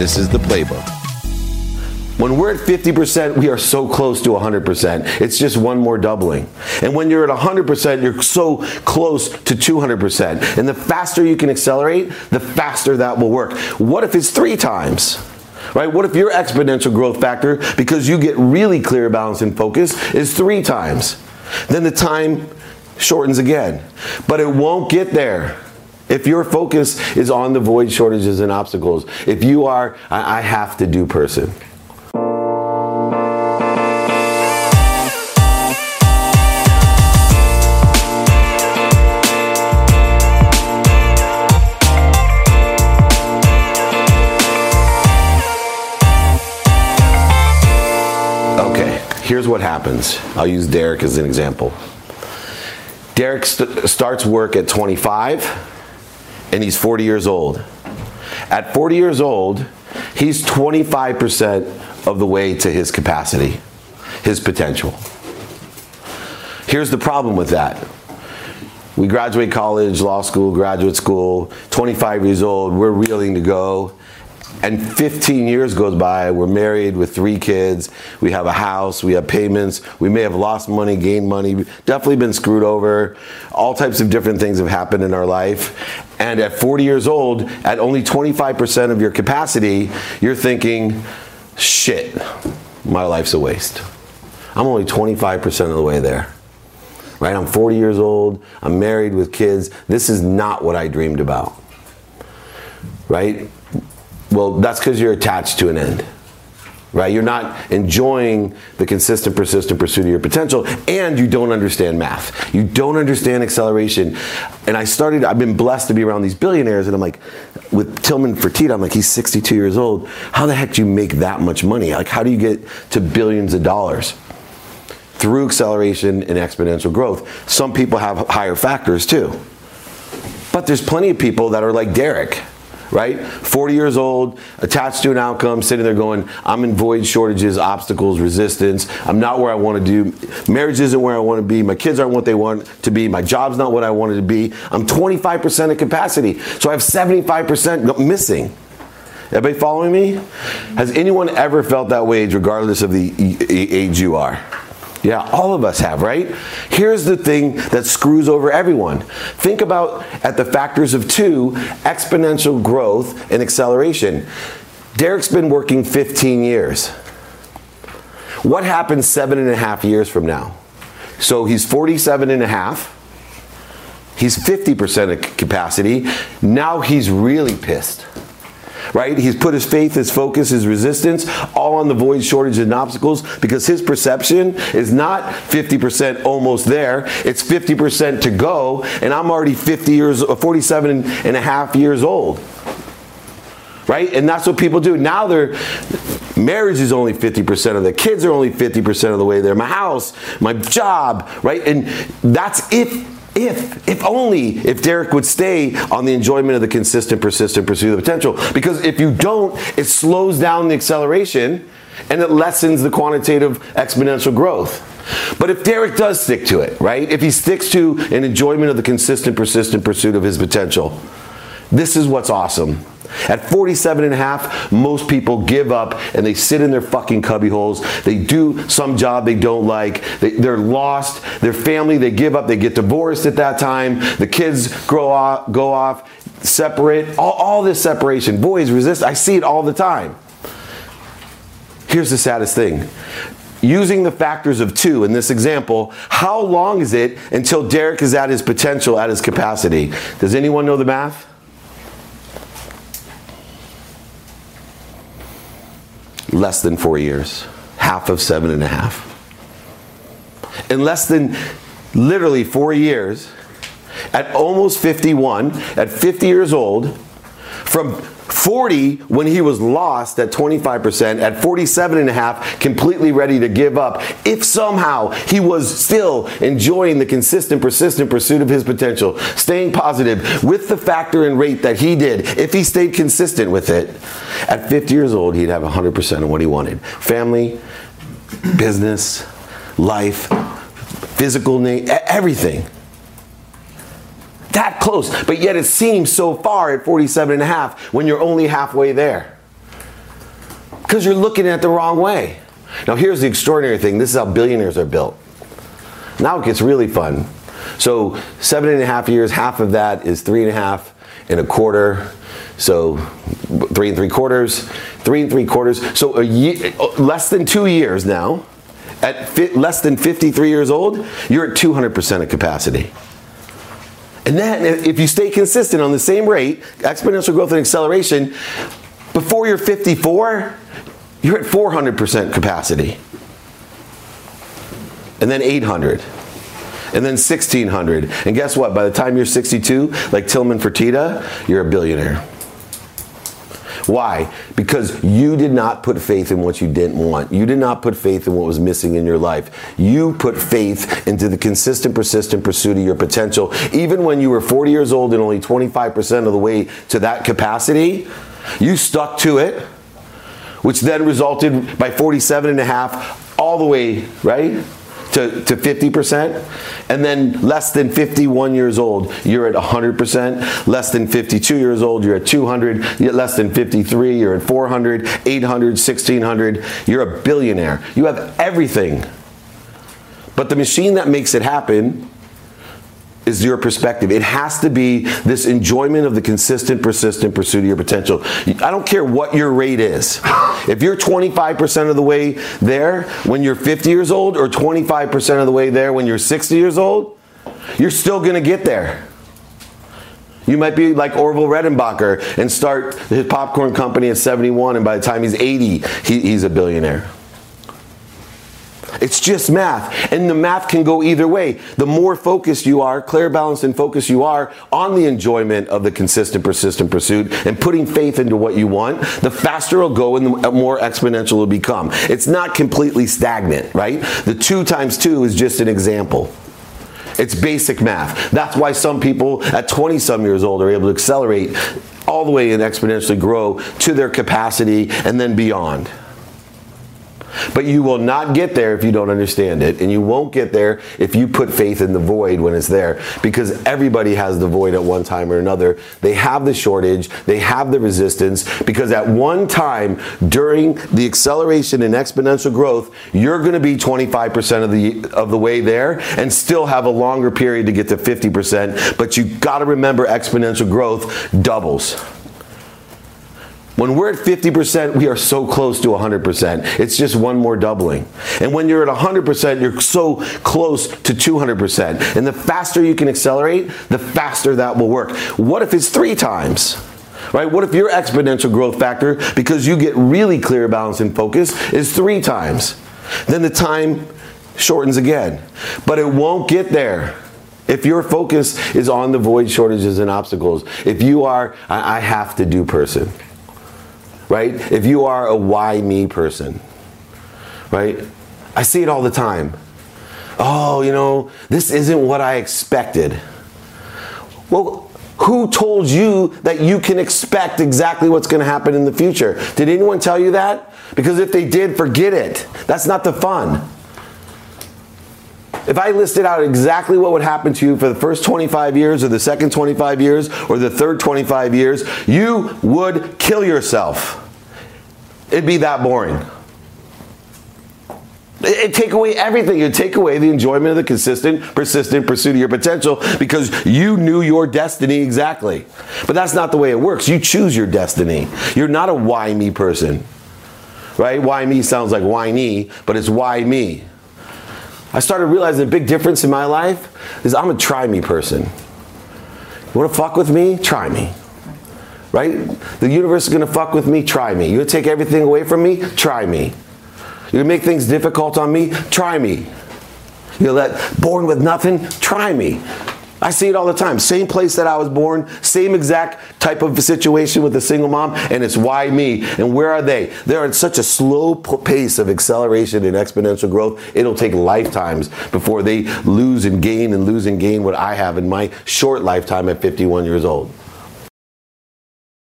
This is the playbook. When we're at 50%, we are so close to 100%. It's just one more doubling. And when you're at 100%, you're so close to 200%. And the faster you can accelerate, the faster that will work. What if it's three times? Right? What if your exponential growth factor, because you get really clear, balance, and focus, is three times? Then the time shortens again. But it won't get there. If your focus is on the void shortages and obstacles, if you are, I, I have to do person. Okay, here's what happens. I'll use Derek as an example. Derek st- starts work at 25 and he's 40 years old. At 40 years old, he's 25% of the way to his capacity, his potential. Here's the problem with that. We graduate college, law school, graduate school, 25 years old, we're reeling to go. And 15 years goes by, we're married with three kids, we have a house, we have payments, we may have lost money, gained money, definitely been screwed over. All types of different things have happened in our life. And at 40 years old, at only 25% of your capacity, you're thinking, shit, my life's a waste. I'm only 25% of the way there. Right? I'm 40 years old, I'm married with kids. This is not what I dreamed about. Right? Well, that's because you're attached to an end. Right? You're not enjoying the consistent, persistent pursuit of your potential, and you don't understand math. You don't understand acceleration. And I started, I've been blessed to be around these billionaires, and I'm like, with Tillman Fertitta, I'm like, he's 62 years old. How the heck do you make that much money? Like, how do you get to billions of dollars? Through acceleration and exponential growth. Some people have higher factors too. But there's plenty of people that are like Derek right? 40 years old, attached to an outcome, sitting there going, I'm in void shortages, obstacles, resistance. I'm not where I want to do. Marriage isn't where I want to be. My kids aren't what they want to be. My job's not what I wanted to be. I'm 25% of capacity. So I have 75% missing. Everybody following me? Has anyone ever felt that way, regardless of the age you are? Yeah, all of us have, right? Here's the thing that screws over everyone. Think about at the factors of two exponential growth and acceleration. Derek's been working 15 years. What happens seven and a half years from now? So he's 47 and a half. He's 50% of capacity. Now he's really pissed right? He's put his faith, his focus, his resistance all on the void, shortage, and obstacles because his perception is not 50% almost there. It's 50% to go, and I'm already 50 years, uh, 47 and a half years old. Right? And that's what people do. Now their marriage is only 50% of the kids are only 50% of the way there. My house, my job, right? And that's if if, if only, if Derek would stay on the enjoyment of the consistent, persistent pursuit of the potential. Because if you don't, it slows down the acceleration and it lessens the quantitative exponential growth. But if Derek does stick to it, right? If he sticks to an enjoyment of the consistent, persistent pursuit of his potential, this is what's awesome. At 47 and a half, most people give up and they sit in their fucking cubbyholes. They do some job they don't like. They, are lost. Their family, they give up. They get divorced at that time. The kids grow off, go off, separate. All, all this separation. Boys resist. I see it all the time. Here's the saddest thing. Using the factors of two in this example, how long is it until Derek is at his potential, at his capacity? Does anyone know the math? Less than four years, half of seven and a half. In less than literally four years, at almost 51, at 50 years old, from 40 when he was lost at 25%, at 47 and a half, completely ready to give up. If somehow he was still enjoying the consistent, persistent pursuit of his potential, staying positive with the factor and rate that he did, if he stayed consistent with it, at 50 years old, he'd have 100% of what he wanted family, business, life, physical everything close, but yet it seems so far at 47 and a half when you're only halfway there. Because you're looking at the wrong way. Now, here's the extraordinary thing this is how billionaires are built. Now it gets really fun. So, seven and a half years, half of that is three and a half and a quarter. So, three and three quarters, three and three quarters. So, a year, less than two years now, at fi- less than 53 years old, you're at 200% of capacity. And then, if you stay consistent on the same rate, exponential growth and acceleration, before you're 54, you're at 400% capacity. And then 800. And then 1600. And guess what? By the time you're 62, like Tillman Fertitta, you're a billionaire. Why? Because you did not put faith in what you didn't want. You did not put faith in what was missing in your life. You put faith into the consistent, persistent pursuit of your potential. Even when you were 40 years old and only 25% of the way to that capacity, you stuck to it, which then resulted by 47 and a half all the way, right? To, to 50%, and then less than 51 years old, you're at 100%. Less than 52 years old, you're at 200. Less than 53, you're at 400, 800, 1600. You're a billionaire. You have everything. But the machine that makes it happen is your perspective. It has to be this enjoyment of the consistent, persistent pursuit of your potential. I don't care what your rate is. If you're 25% of the way there when you're 50 years old, or 25% of the way there when you're 60 years old, you're still going to get there. You might be like Orville Redenbacher and start his popcorn company at 71, and by the time he's 80, he, he's a billionaire. It's just math. And the math can go either way. The more focused you are, clear, balanced, and focused you are on the enjoyment of the consistent, persistent pursuit and putting faith into what you want, the faster it'll go and the more exponential it'll become. It's not completely stagnant, right? The two times two is just an example. It's basic math. That's why some people at 20 some years old are able to accelerate all the way and exponentially grow to their capacity and then beyond. But you will not get there if you don't understand it. And you won't get there if you put faith in the void when it's there. Because everybody has the void at one time or another. They have the shortage, they have the resistance. Because at one time during the acceleration and exponential growth, you're going to be 25% of the, of the way there and still have a longer period to get to 50%. But you got to remember exponential growth doubles. When we're at 50%, we are so close to 100%. It's just one more doubling. And when you're at 100%, you're so close to 200%. And the faster you can accelerate, the faster that will work. What if it's three times? Right? What if your exponential growth factor, because you get really clear, balance, and focus, is three times? Then the time shortens again. But it won't get there. If your focus is on the void shortages and obstacles, if you are, I, I have to do person right? If you are a why me person, right? I see it all the time. Oh, you know, this isn't what I expected. Well, who told you that you can expect exactly what's going to happen in the future? Did anyone tell you that? Because if they did, forget it. That's not the fun. If I listed out exactly what would happen to you for the first 25 years, or the second 25 years, or the third 25 years, you would kill yourself. It'd be that boring. It'd take away everything. It'd take away the enjoyment of the consistent, persistent pursuit of your potential because you knew your destiny exactly. But that's not the way it works. You choose your destiny. You're not a why me person. Right? Why me sounds like whiny, but it's why me. I started realizing a big difference in my life is I'm a try me person. You wanna fuck with me? Try me. Right? The universe is gonna fuck with me? Try me. You gonna take everything away from me? Try me. You gonna make things difficult on me? Try me. You're let born with nothing? Try me. I see it all the time. Same place that I was born, same exact type of situation with a single mom, and it's why me? And where are they? They're at such a slow pace of acceleration and exponential growth, it'll take lifetimes before they lose and gain and lose and gain what I have in my short lifetime at 51 years old.